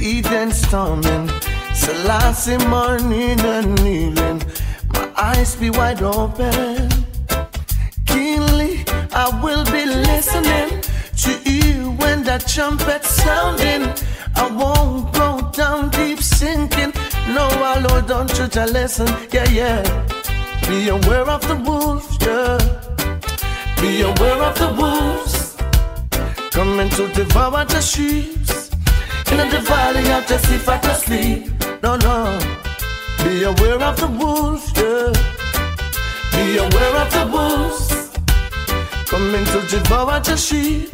and storming. Selassie morning and evening. My eyes be wide open. Keenly I will be listening to you when that trumpet sounding. I won't go down deep sinking. No, I Lord, don't you to listen. Yeah, yeah. Be aware of the wolves, yeah. Be aware of the wolves coming to devour the sheep in the valley of for to sleep. No, no. Be aware of the wolves, yeah. Be aware of the wolves coming to devour the sheep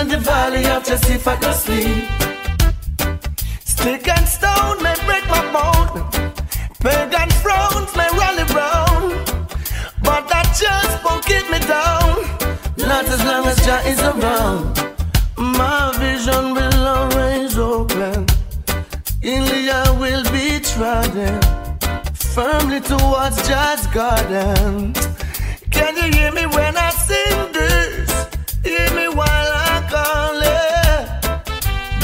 in the valley of for to sleep. Stick and stone may break my bone. Pagan frowns may rally round. But that just won't keep me down. Not as long as Jah is around. My vision will always open. Inly will be treading firmly towards Jah's garden. Can you hear me when I sing this? Hear me while I call it.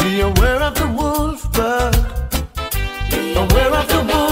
Be aware of the wolf pack. Be aware of the wolves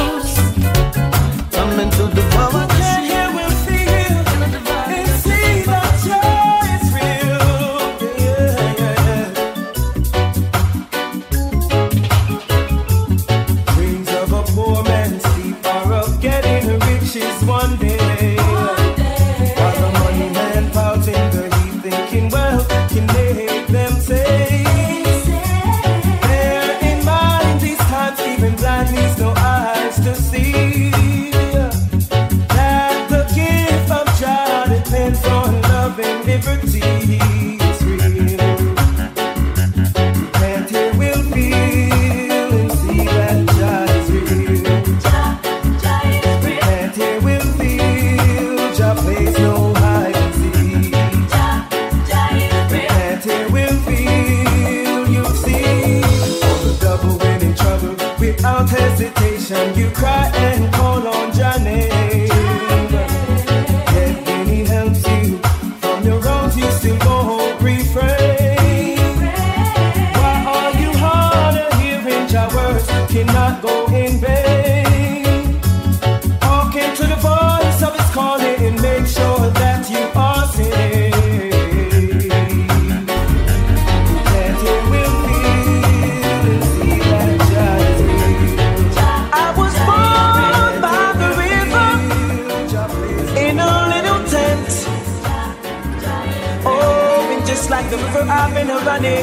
money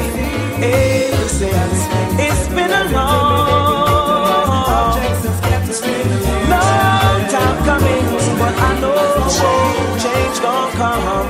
ever since. It's been a long, long time coming, but I know change gonna come.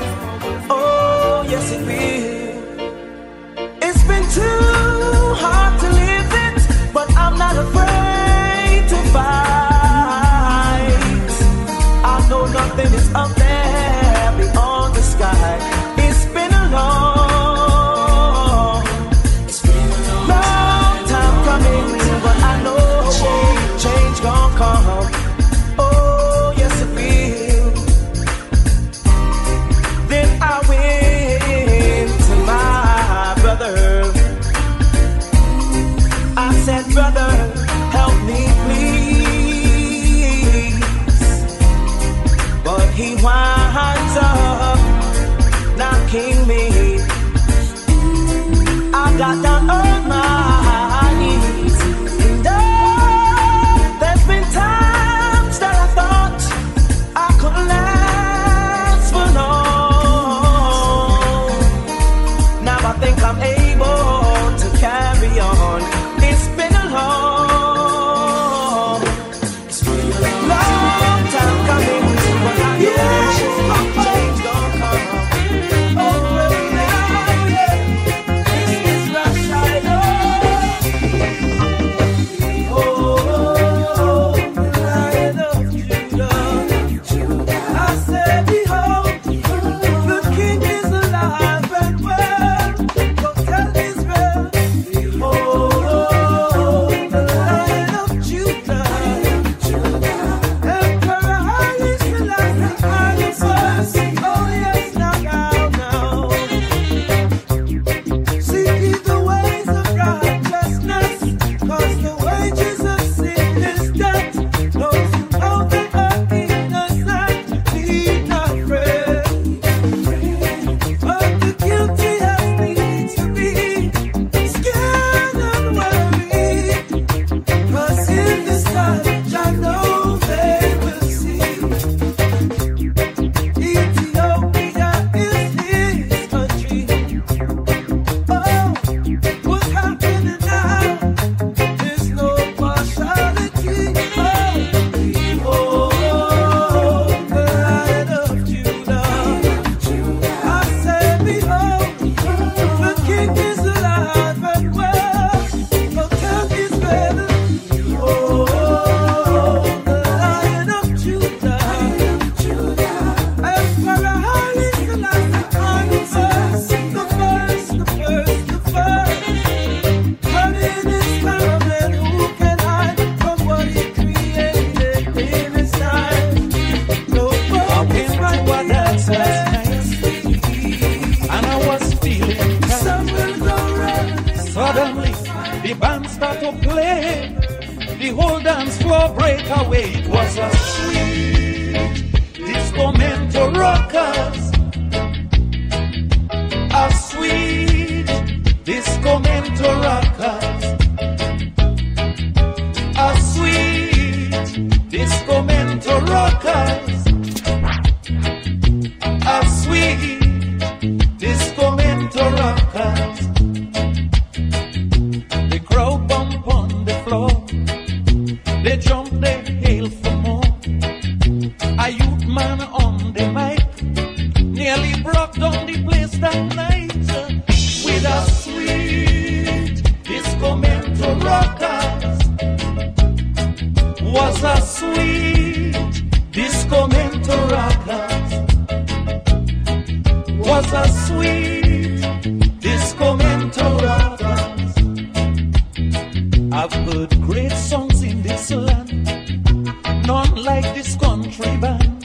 this country band,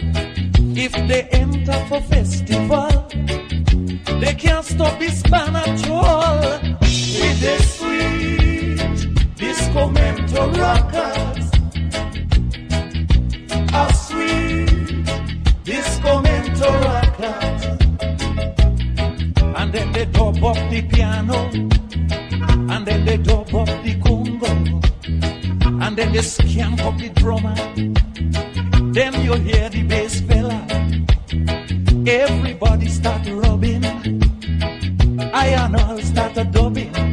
if they enter for festival, they can't stop this band at all. With the sweet disco mentor rockers, a sweet disco mentor rockers, and then they dub up the piano, and then they dub up the congo, and then they scan up the drummer. Then you hear the bass fella. Everybody start rubbing. I and all start dubbing.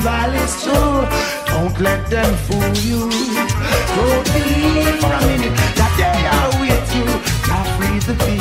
valleys too. Don't let them fool you. Don't believe for a minute that they are with you. God free the people.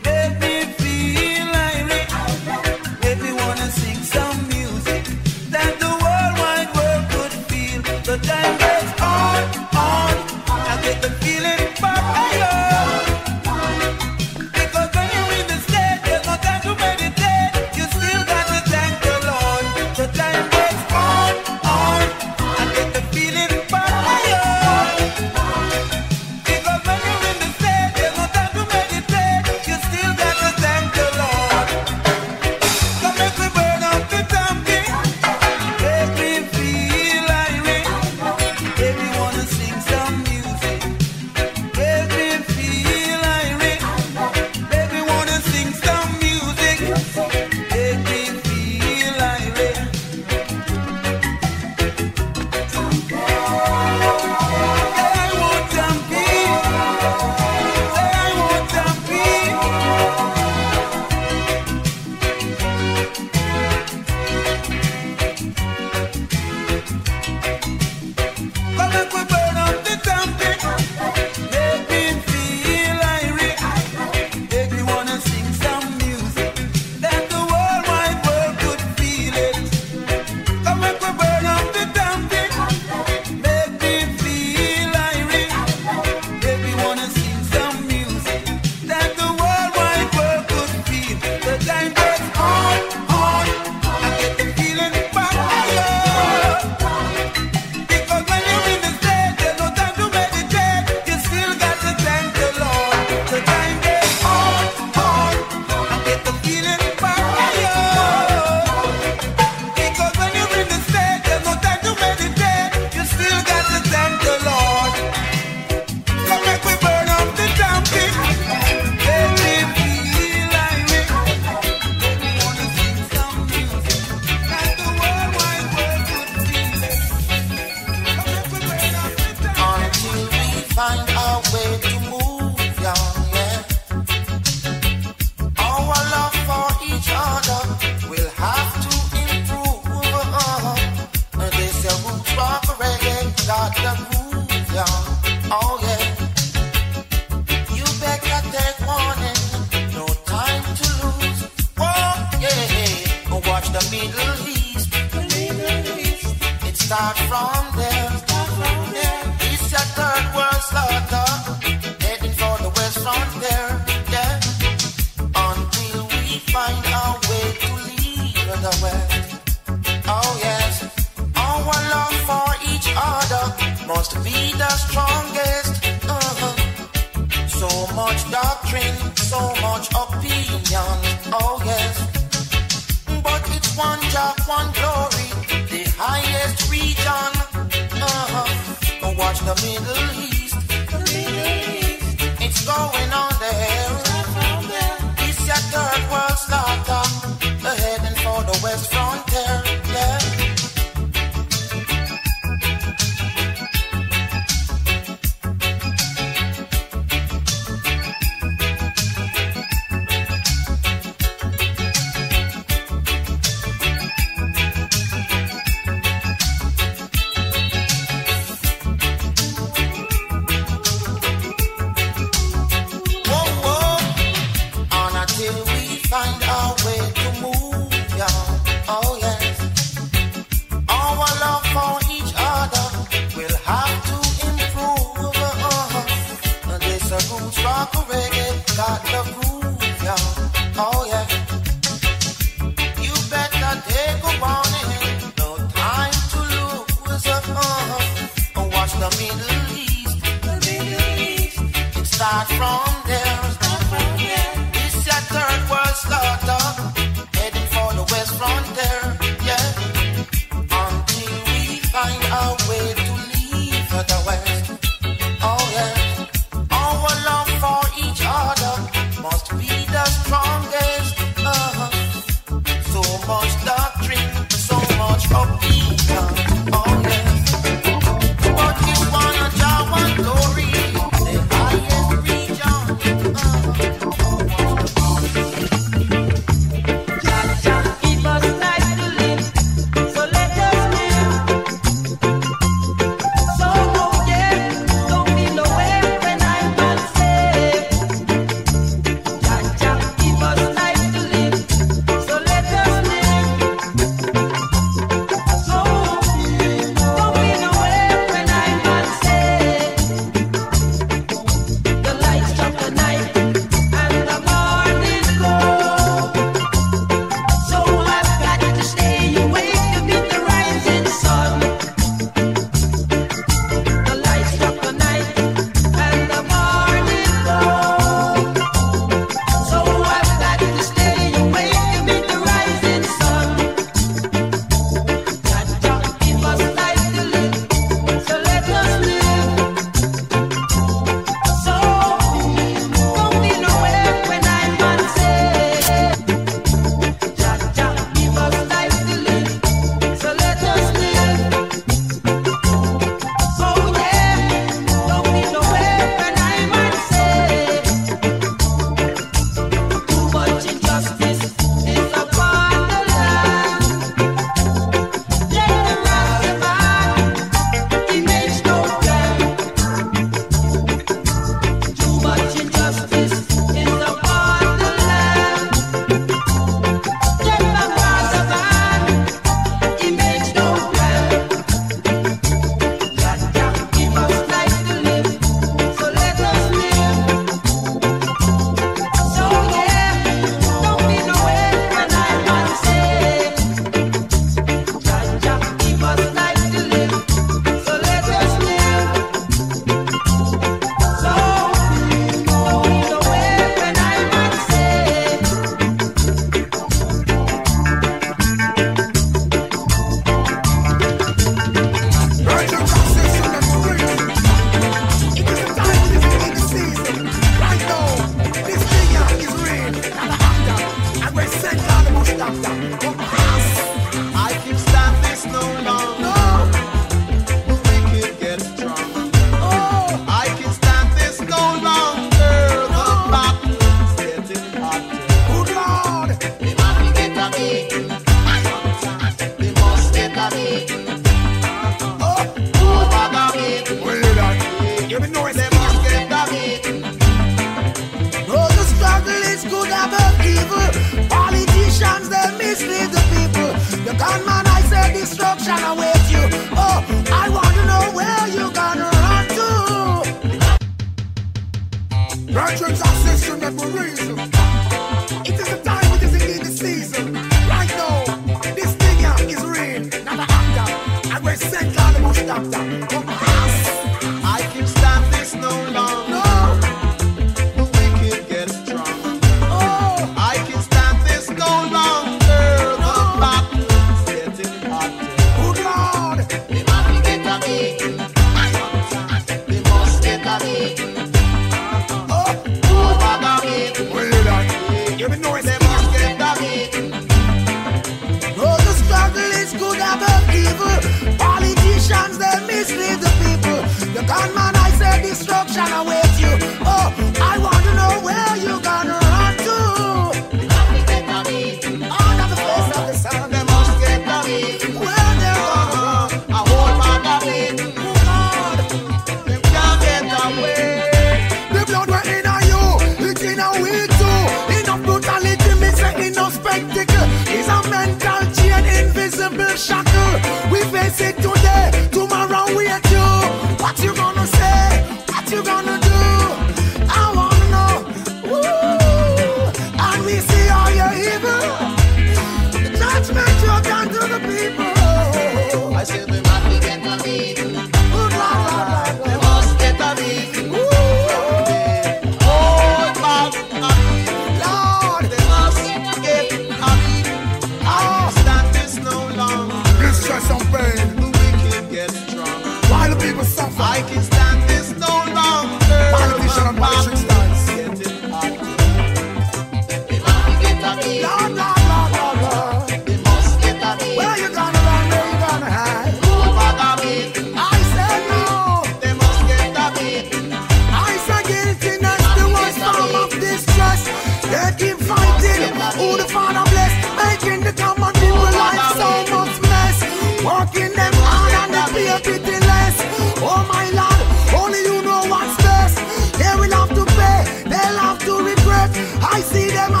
Working them hard and they pay pretty less. Oh my lord, only you know what's best. They will have to pay, they'll have to regret. I see them.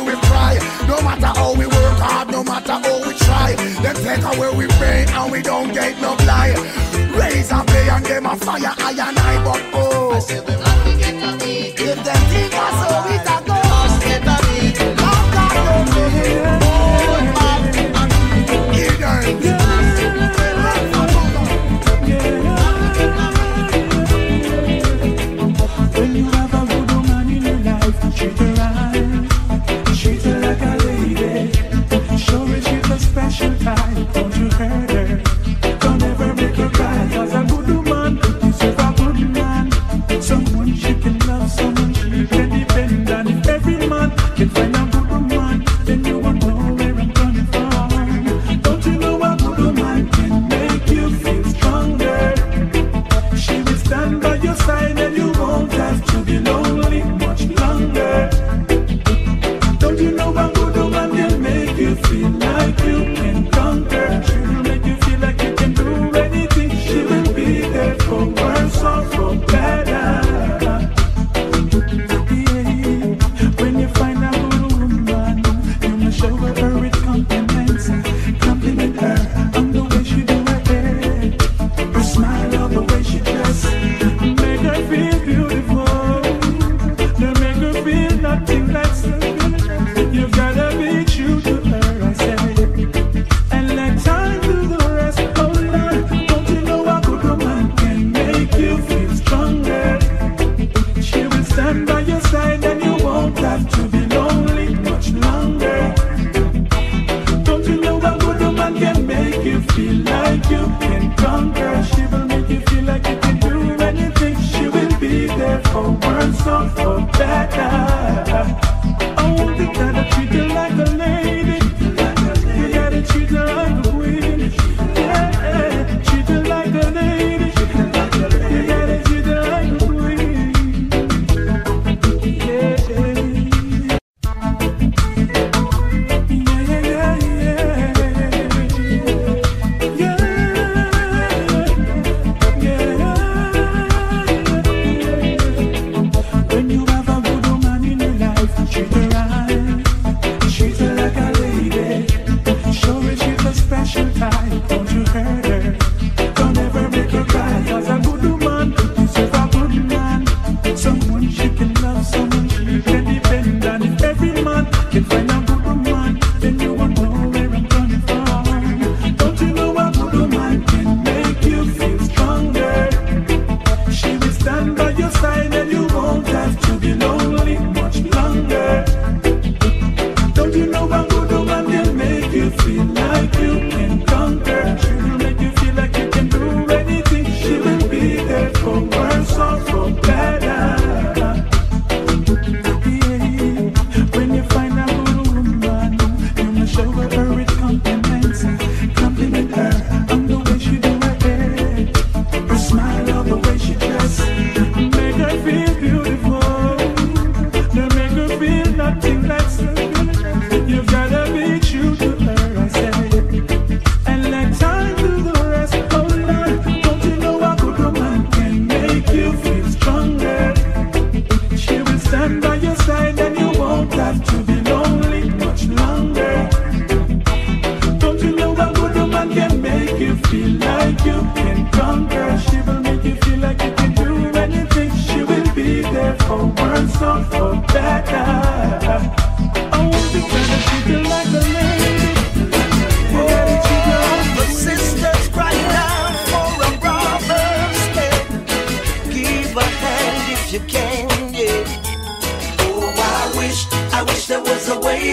we cry. No matter how we work hard, no matter how we try, them take away we pay and we don't get no fly. Raise and play and game a fire, I and I, but oh. I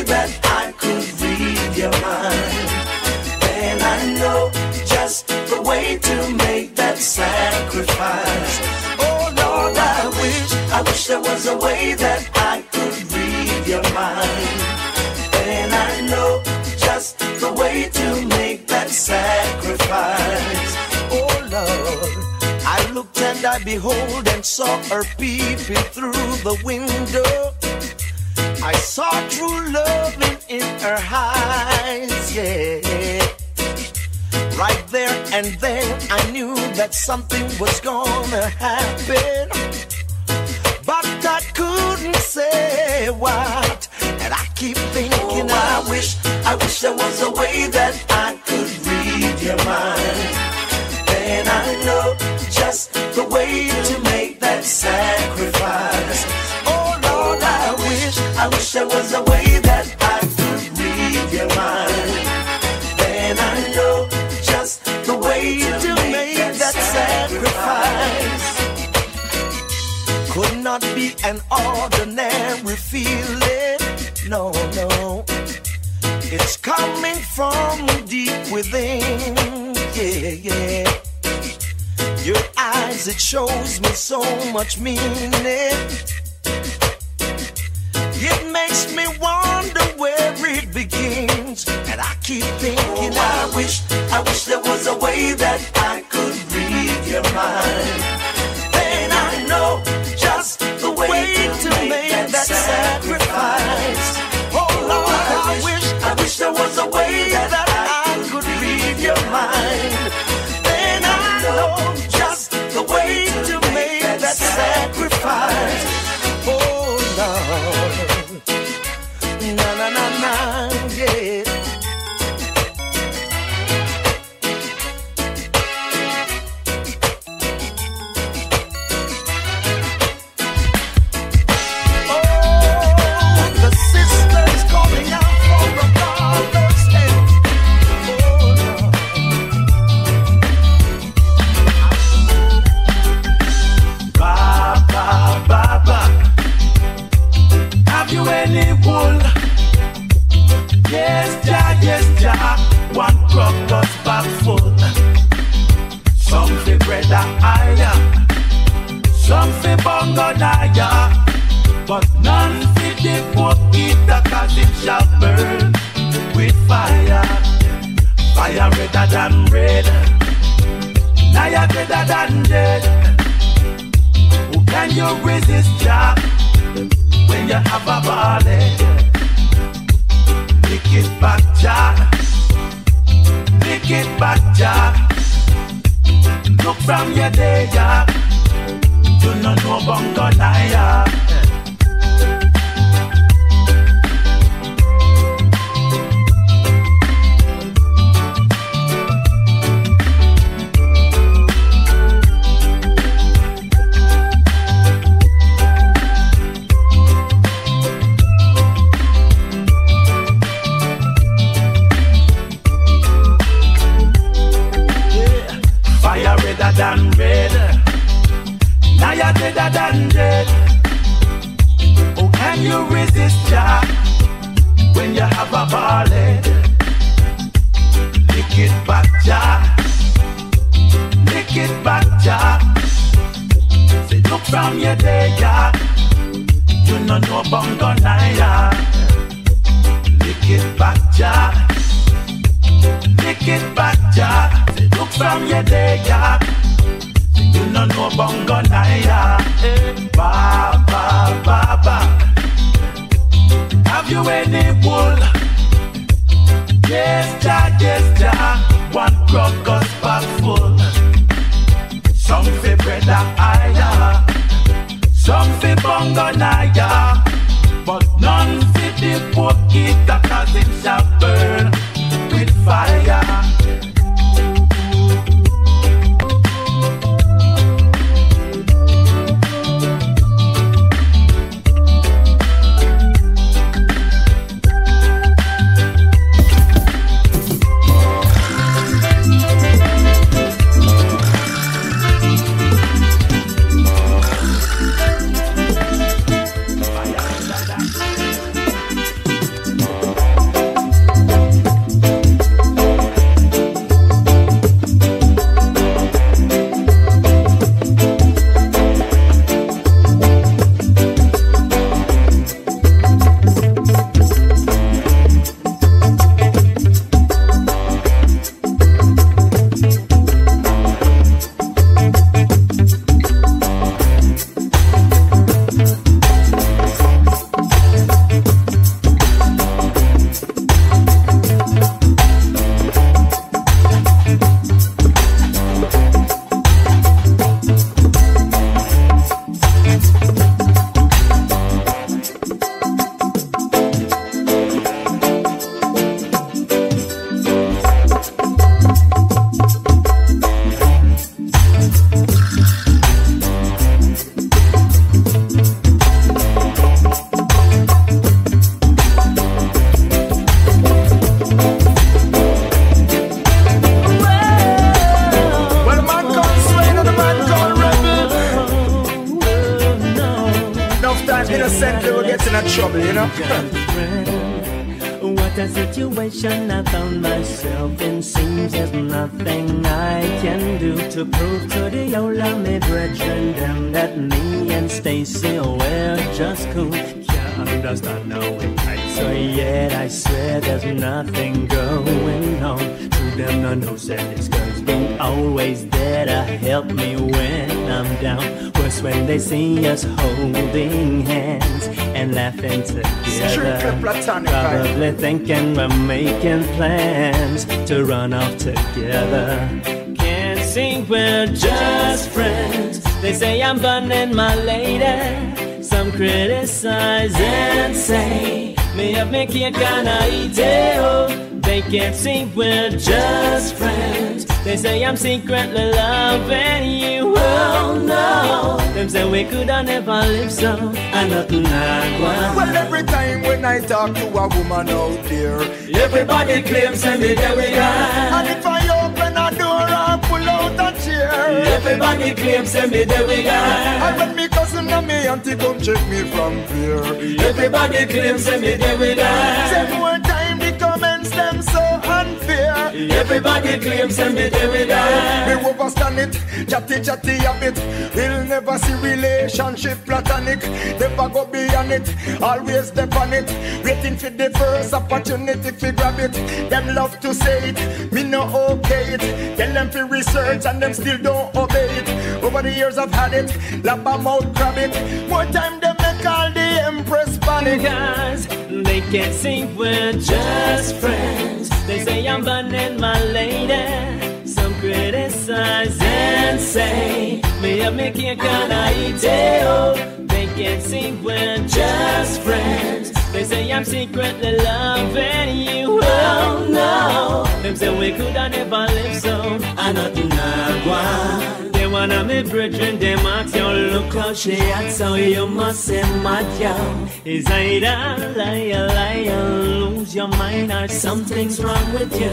that I could read your mind. And I know just the way to make that sacrifice. Oh Lord, I wish, I wish there was a way that I could read your mind. And I know just the way to make that sacrifice. Oh Lord, I looked and I behold and saw her peeping through the window. I saw true loving in her eyes, yeah. Right there and then I knew that something was gonna happen. But I couldn't say what. And I keep thinking, oh, I wish, I wish there was a way that I could read your mind. And I know just the way to make that sacrifice. There was a way that I could read your mind. And I know just the way to make that sacrifice could not be an ordinary feeling. No, no. It's coming from deep within. Yeah, yeah. Your eyes, it shows me so much meaning. It makes me wonder where it begins. And I keep thinking, oh, I wish, I wish there was a way that I could read your mind. Me have me cake and I eat it. Oh, they can't see we're just friends. They say I'm secretly loving you. Oh no, them say we could have never live so. And nothing I want. Well, every time when I talk to a woman out there, Everybody claims and there we Everybody claims and me we and are. when me cousin and me auntie come check me from there, Everybody claims and me there we say more time the comments them so. Everybody claims and me there with we We overstand it, chatty chatty a bit. We'll never see relationship platonic. Never go beyond it, always dep on it. Waiting for the first opportunity to grab it. Them love to say it, me no okay it. Tell them to research and them still don't obey it. Over the years I've had it, lap a mouth grab it. More time them make all the. Because they can't see we're just friends. They say I'm burning my lady. Some criticize and say me up me. Oh, they can't see we're just friends. They say I'm secretly loving you. Oh no, them say we could have never live so. I nothing I want. They wanna me brethren, them ask you look how she acts, so you must say mad yo. Is either liar, liar, lose your mind, or something's wrong with you.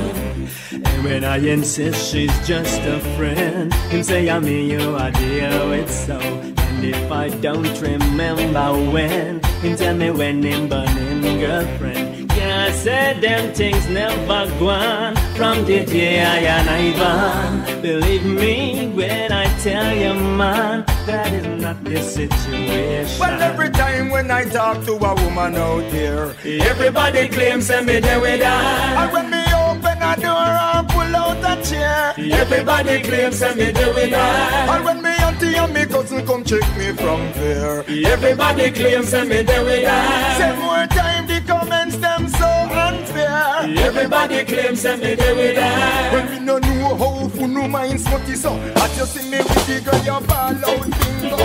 And when I insist she's just a friend, him say I mean you, I deal with so. And if I don't remember when, him tell me when him burning girlfriend. Yeah, I said them things never gone from the day I and Ivan. Believe me when I tell you, man, that is not the situation. Well, every time when I talk to a woman out there, Everybody claims that me there we and die. when me open a door and pull out a chair. Everybody claims that me there we die. And when me auntie and me cousin come check me from there Everybody claims that me there we Say die. more time the comments Everybody claims and me there we die. When we no know how who no mind smutty so As you see me with the girl you ball out bingo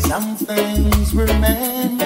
Some things were meant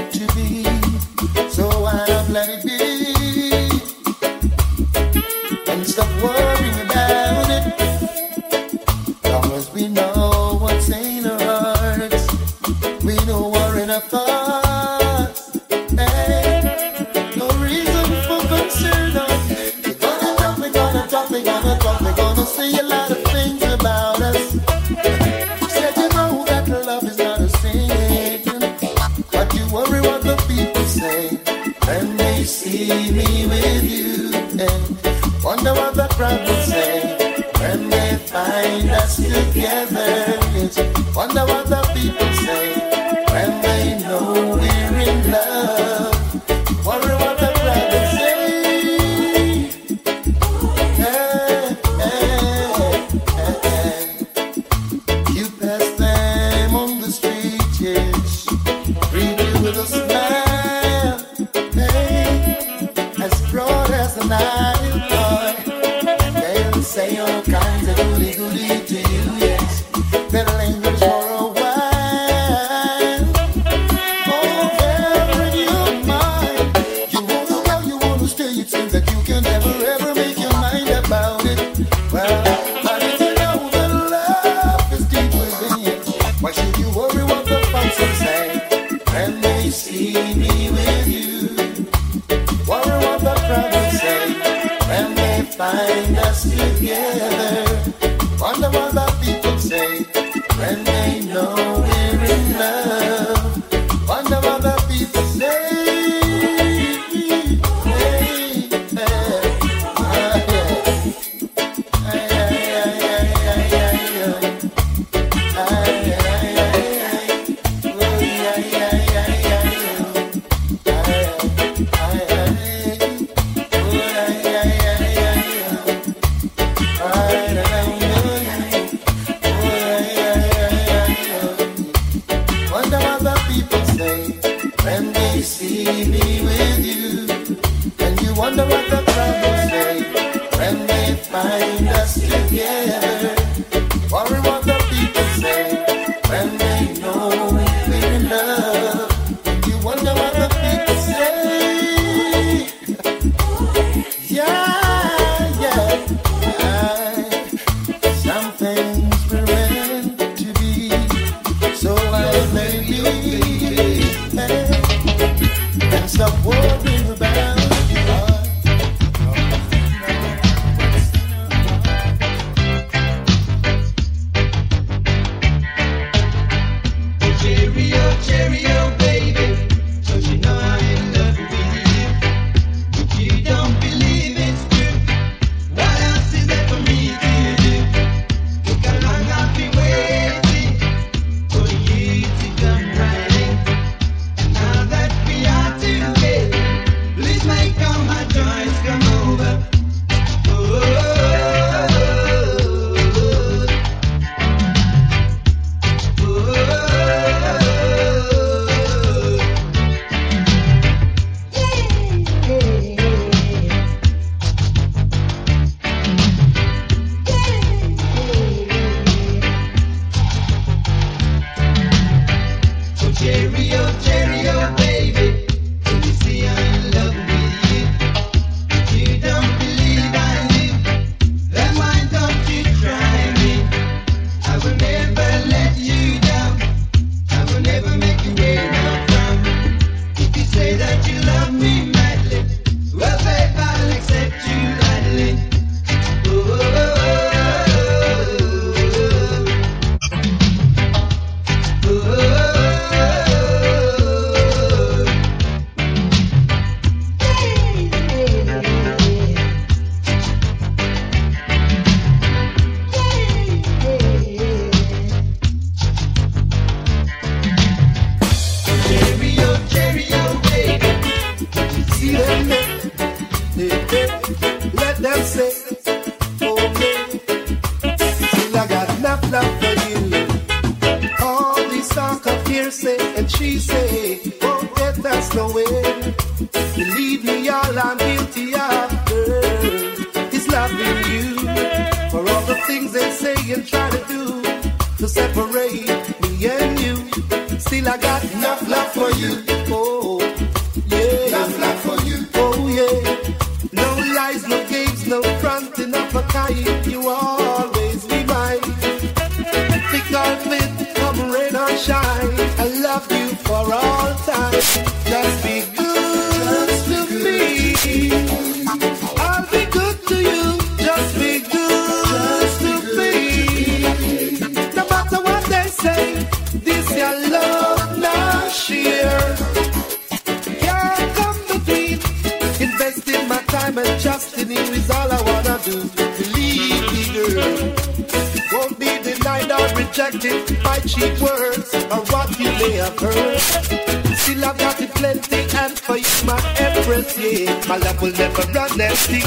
color will never run empty.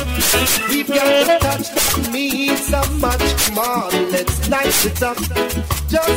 We've got to touch me so much more. Let's light it up. Just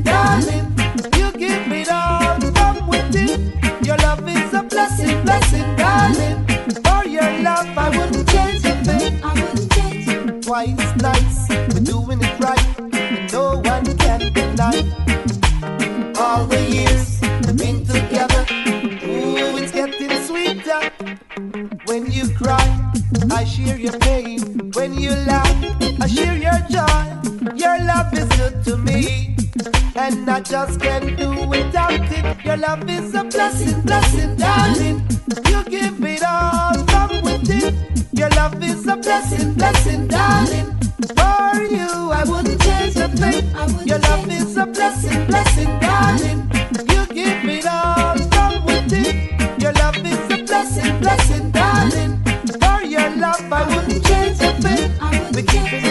Twice nice, we're doing it right, and no one can deny. All the years we've been together, ooh, it's getting sweeter. When you cry, I share your pain. When you laugh, I share your joy. Your love is good to me, and I just can't do without it. Your love is a blessing, blessing, darling. You give it all love is a blessing, blessing, darling. For you, I wouldn't change a thing. Your love is a blessing, blessing, darling. You give it all from within. Your love is a blessing, blessing, darling. For your love, I wouldn't change a thing. We keep it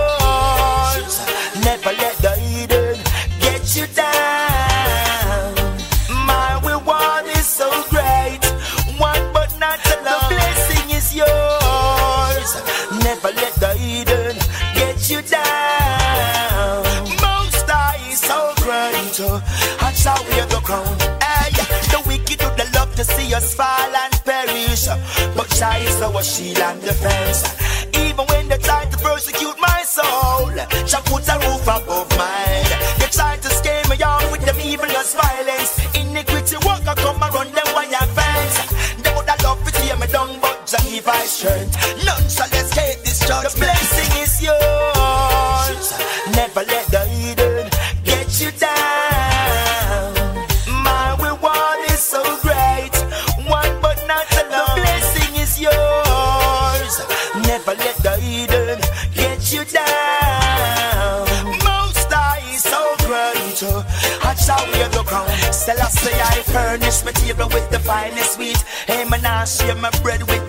us fall and perish. But Jah is our shield and defense. Even when they try to persecute my soul, Jah put a roof above mine. They try to scare me out with them evilness, violence, iniquity. Walk I come and run them wire fence. They would have loved to tear me down, but Jah give I strength. None shall escape this judgment. The blessing is yours. Selassie, I furnish my table with the finest sweet. Hey, man, I share my bread with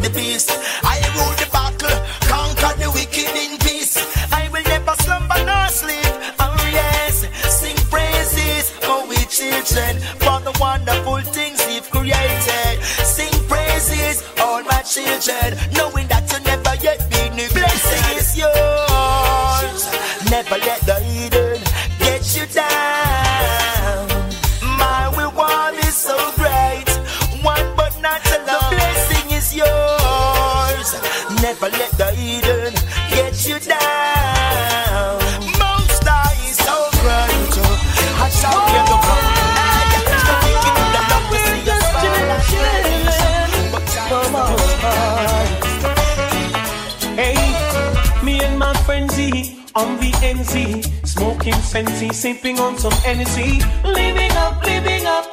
sipping on some Hennessy, living up, living up,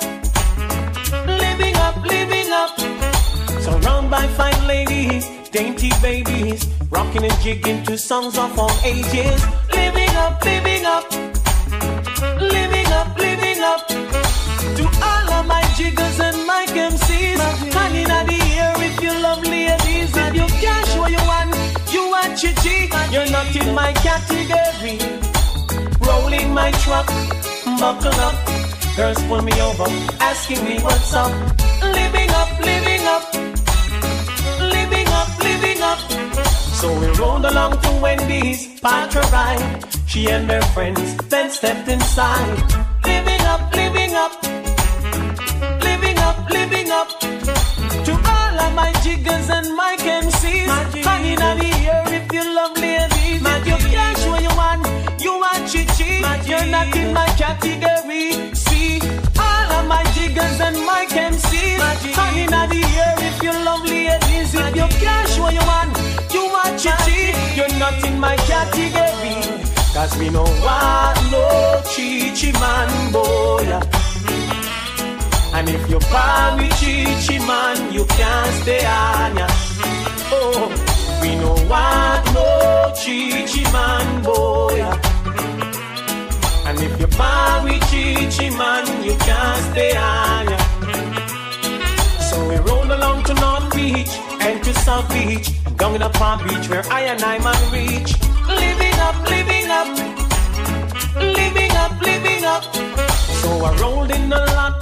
living up, living up. Surrounded by fine ladies, dainty babies, rocking and jigging to songs of all ages, living up, living up, living up, living up. To all of my jiggers and my MCs, hanging at the air if you love ladies and you can't show you one, you want chichi, you're not in my category. My truck, buckle up, girls pull me over, asking me what's up. Living up, living up, living up, living up. So we rode along to Wendy's, parked her ride. She and her friends then stepped inside. Living up, living up, living up, living up. To all of my jiggers and my MCs, hanging not in my category. See, all of my jiggers and my MCs, hanging on the air if you love ladies. If you cash what you want, you want chichi. You're not in my category. Cause we no want no chichi man boy. And if you buy with chichi man, you can't stay on ya. Oh, we no want no chichi man boy. And if you buy with chichi man, you can't stay ya. So we roll along to North Beach and to South Beach, down in the Palm Beach where I and I man reach. Living up, living up, living up, living up. So I rolled in the lot,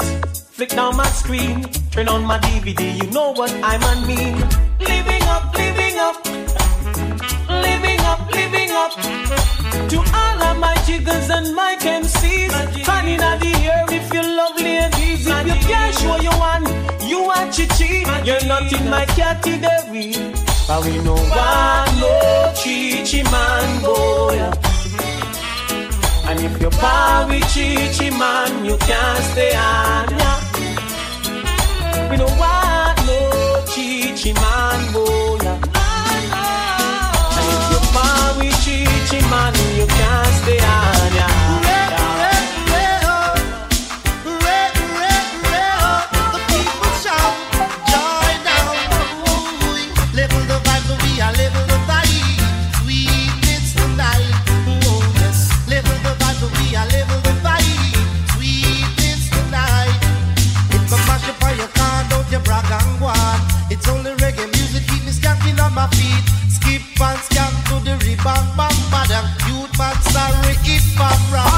flick down my screen, turn on my DVD. You know what I man mean? Living up, living up, up, living up. To all of my jiggers and my MCs, turning at the air if you love ladies. If you can't show you one, you are chichi. You're not in my category. But we no want no chichi man boy. And if you're bar with chichi man, you can't stay on ya. We don't want no chichi man boy. It's only reggae music, keep me skanking on my feet. Skip and scan to the rebound, bam, bam, Youth man, sorry if I'm wrong.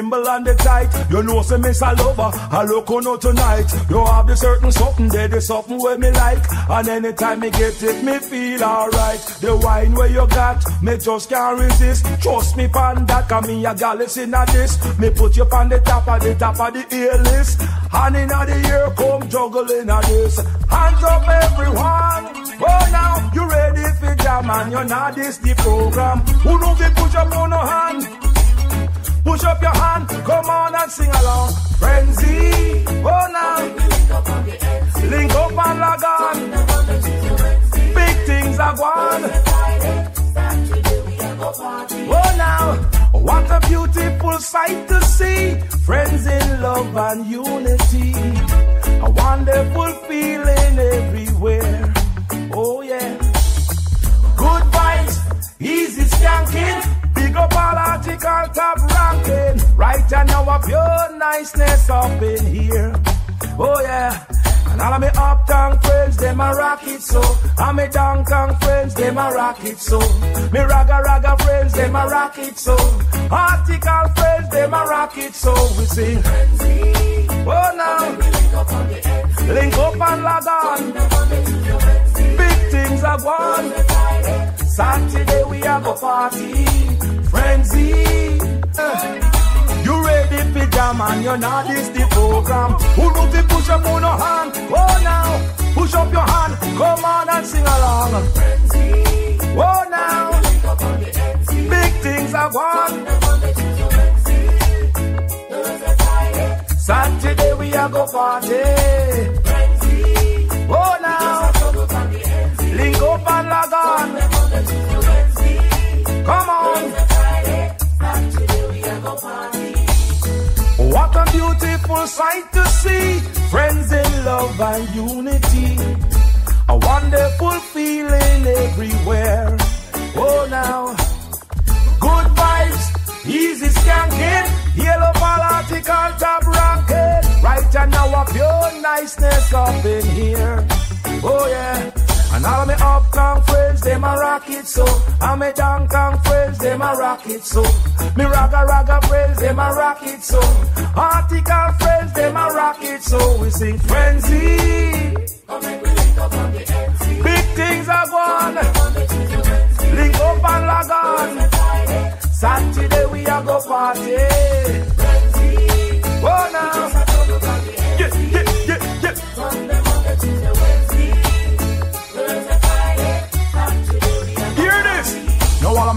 Nimble and the tight. You know, say miss a lover, I look on you tonight. You have the certain something, there, the something where me like. And anytime me get it, me feel alright. The wine where you got, me just can't resist. Trust me, pan that, come me a gal in a this. Me put you on the top of the top of the ear list. And in the ear, come juggling a this. Hands up, everyone. Oh, now you ready for jam and you're not this the program. Who know push up on no hand? Push up your hand, come on and sing along. Frenzy, oh now. Link up and log on. Big things are gone. Oh now, what a beautiful sight to see. Friends in love and unity. A wonderful feeling everywhere. Oh yeah. Good vibes, easy skanking. Big up all article top ranking. Right and now a pure niceness up in here. Oh yeah. And all of me uptown friends, them a rock it so. And me downtown friends, them a rock it so. Me raga raga friends, them a rock it so. Article friends, them a rock it so. We sing. Oh now. Link up and log on. Big things are gone. Saturday we have a party. Frenzy. Uh. You ready for jam and you're not this the program. Who do fi push up on your hand? Oh now, push up your hand. Come on and sing along. Frenzy. Oh now, big things are gone. Saturday we a go party. Frenzy. Oh now, link up and log on. Come on. What a beautiful sight to see. Friends in love and unity. A wonderful feeling everywhere. Oh, now. Good vibes, easy skanking. Yellow article top ranking. Right now a pure niceness up in here. Oh, yeah. And all me uptown friends, them a rock it so. And me downtown friends, them a rock it so. Me raga raga friends, them a rock it so. Article friends, them a rock it so. We sing frenzy. Big things are gone. Link up and log on. Saturday we a go party. Oh now.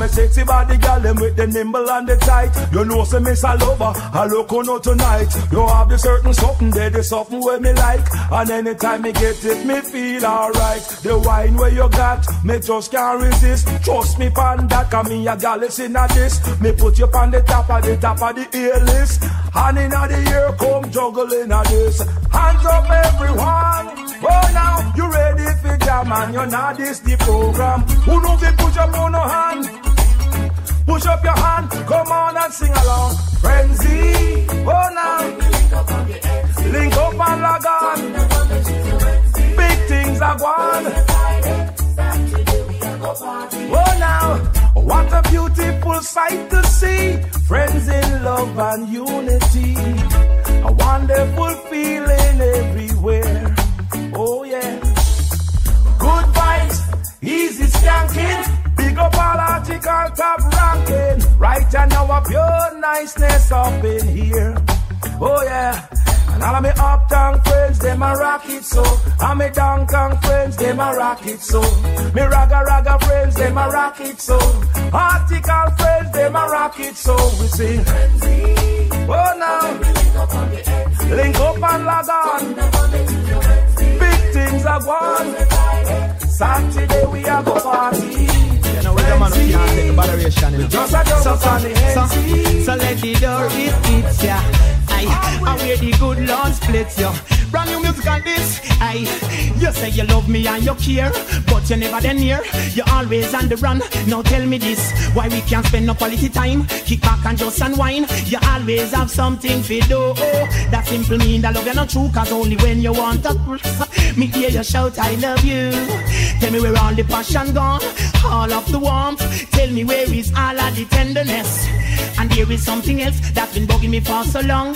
Me sexy body gal them with the nimble and the tight. You know say miss a lover, I look on you tonight. You have the certain something there, the something where me like. And anytime me get it, me feel alright. The wine where you got, me just can't resist. Trust me pan that, cause me a gal listen at this. Me put you on the top of the top of the ear list. And in the ear come juggling at this. Hands up everyone. Oh now, you ready for jam and you're not this the program. Who know fi push up on no hand? Push up your hand, come on and sing along. Frenzy, oh now. Link up and log on. Big things are gone. Oh now, what a beautiful sight to see. Friends in love and unity. A wonderful feeling everywhere. Oh yeah. Good vibes, easy skanking. Big up all article top ranking. Right now a pure niceness up in here. Oh yeah. And all of me uptown friends, them a rock it so. And me downtown friends, them a rock it so. Me raga raga friends, them a rock it so. Article friends, them a rock it so. We sing. Oh now. Link up and log on. Big things are gone. Saturday we are go party. Just a jump So, on the so, NC. so let the door it hits ya. Aye, and where the good Lord splits ya. Brand new music on this. Aye, You say you love me and you care, but you never then near. You always on the run. Now tell me this, why we can't spend no quality time? Kick back and just unwind. You always have something to do. That simple mean that love you not true, cause only when you want to. Me hear you shout, I love you. Tell me where all the passion gone, all of the warmth. Tell me where is all of the tenderness. And there is something else that's been bugging me for so long.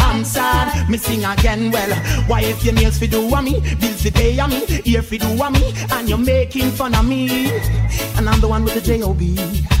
I'm sad. Me sing again. Well, why if your nails fi do a me, bills fi pay a me, ear fi do a me, and you're making fun of me, and I'm the one with the J-O-B.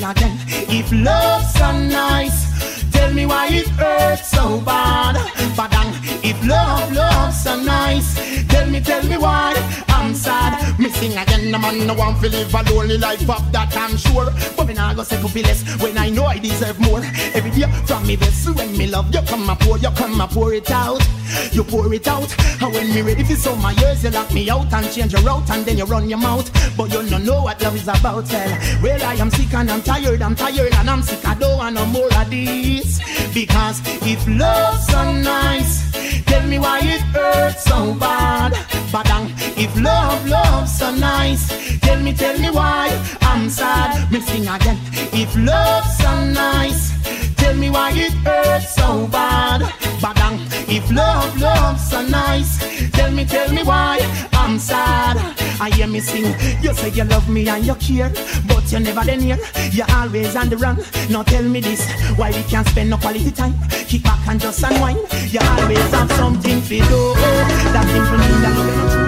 again. If love's so nice, tell me why it hurts so bad. Badang, if love, love's so nice, tell me, tell me why I'm sad. Me sing again. The man no want to live a lonely life of that I'm sure. But me nah go for be less when I know I deserve more. Every day from me best when me love you come a pour, you come a pour it out. You pour it out, and when me ready for some my years, you lock me out and change your route, and then you run your mouth. But you don't know what love is about. Well, well, I am sick and I'm tired, I'm tired and I'm sick. I don't want no more of this. Because if love's so nice, tell me why it hurts so bad. Badang, if love, love's so nice, tell me, tell me why I'm sad. Me sing again. If love's so nice, tell me why it hurts so bad. Badang, if love, love's so nice, tell me, tell me why I'm sad. I hear me sing, you say you love me and you care, but you never then here. You're always on the run. Now tell me this, why we can't spend no quality time? Kick back and just unwind. You always have something to do. That simple mean that love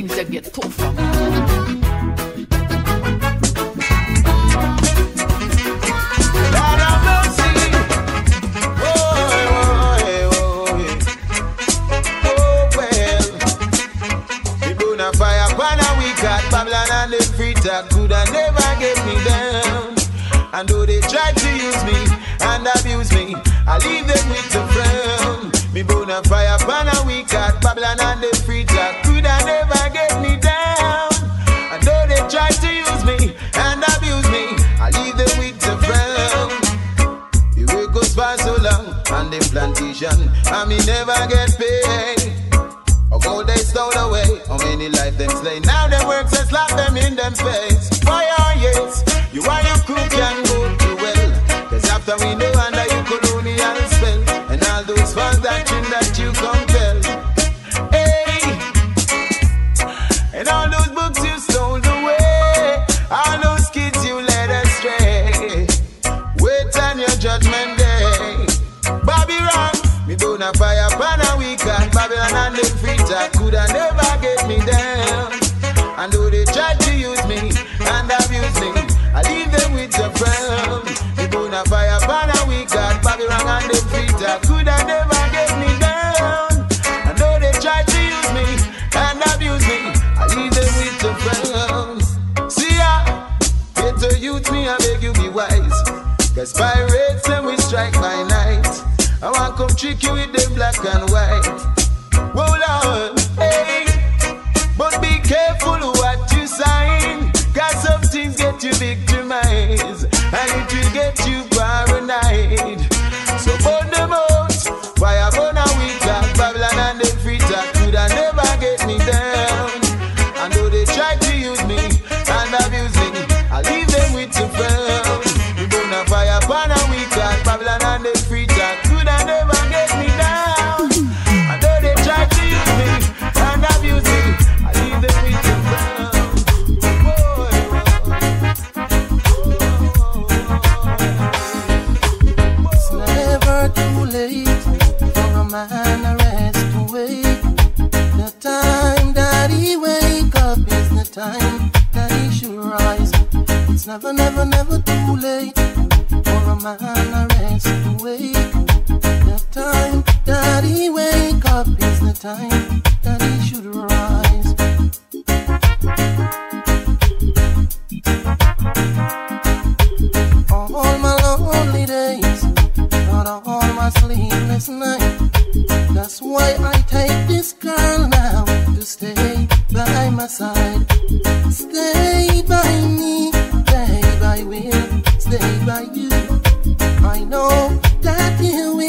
things that get tougher. and them free talk could and never get me down. And though they try to use me and abuse me, I leave them with the frown. Me bone and fire. them pay. man a rest away. The time that he wake up is the time that he should rise. It's never, never, never too late for a man a rest away. The time that he wake up is the time that he should rise. All my lonely days, not all my sleepless nights. That's why I take this girl now to stay by my side. Stay by me, babe. I will stay by you. I know that you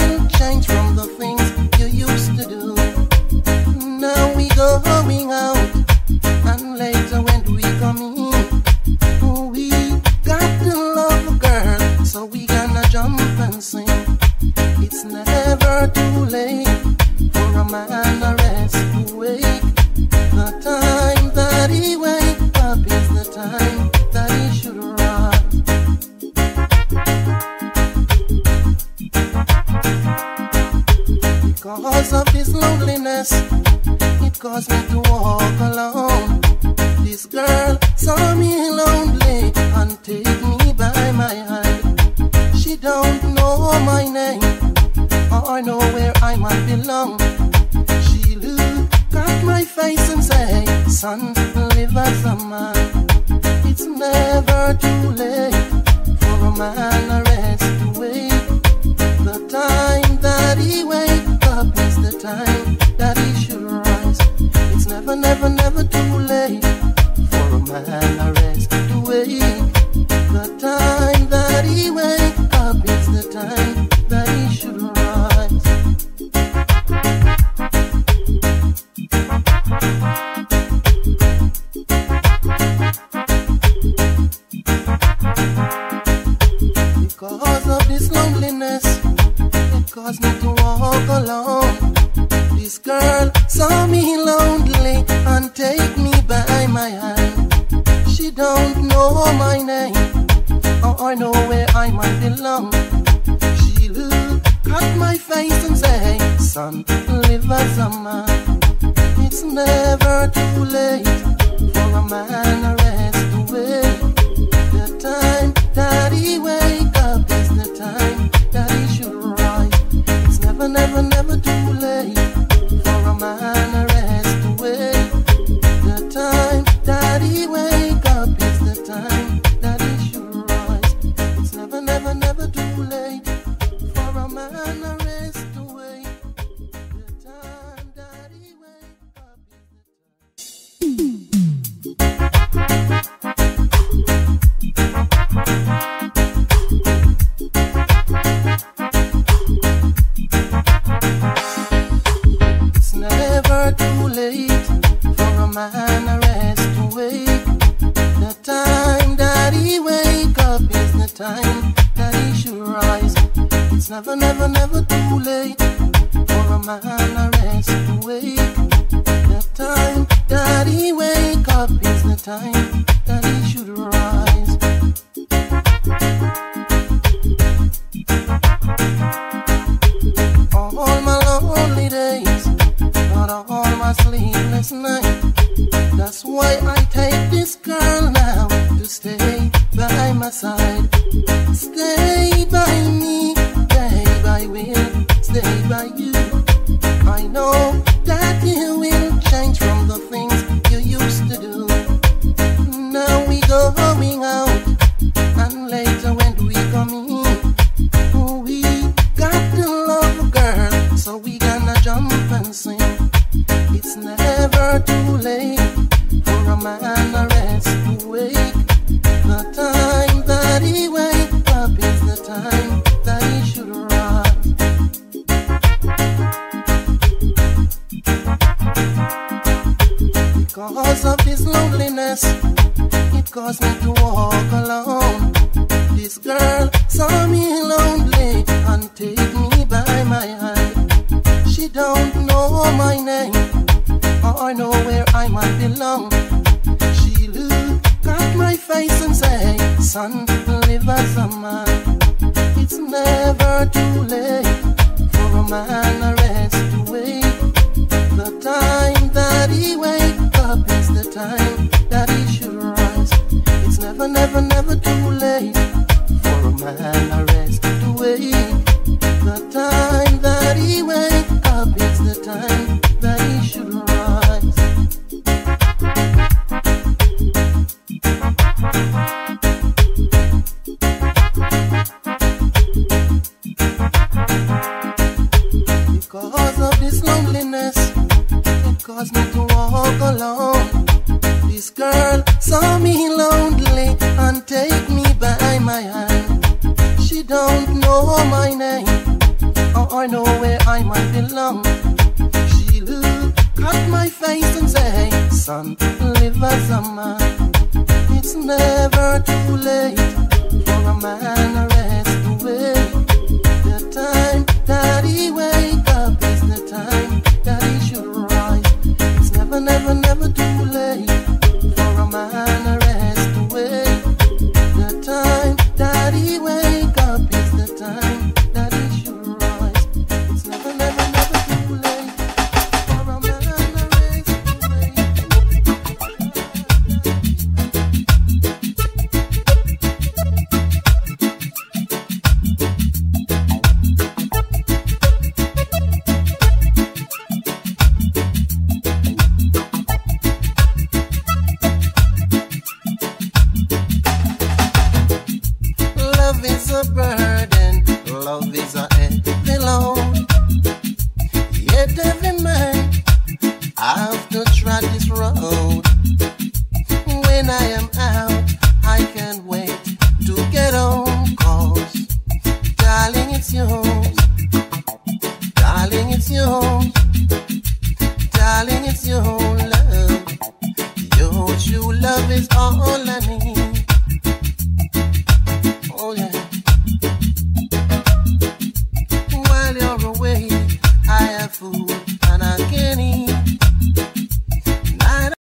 evil cut my face and say, Son, live as a man. It's never too late for a man to rest away. The time that he wake up is the time that he should rise. It's never, never, never too late. Son, live as a man. It's never too late for a man to rest away. The time that he wakes up is the time that he should rise. It's never, never, never too late for a man to rest away. The time that he wakes up is the time. sun, live as a man. It's never too late.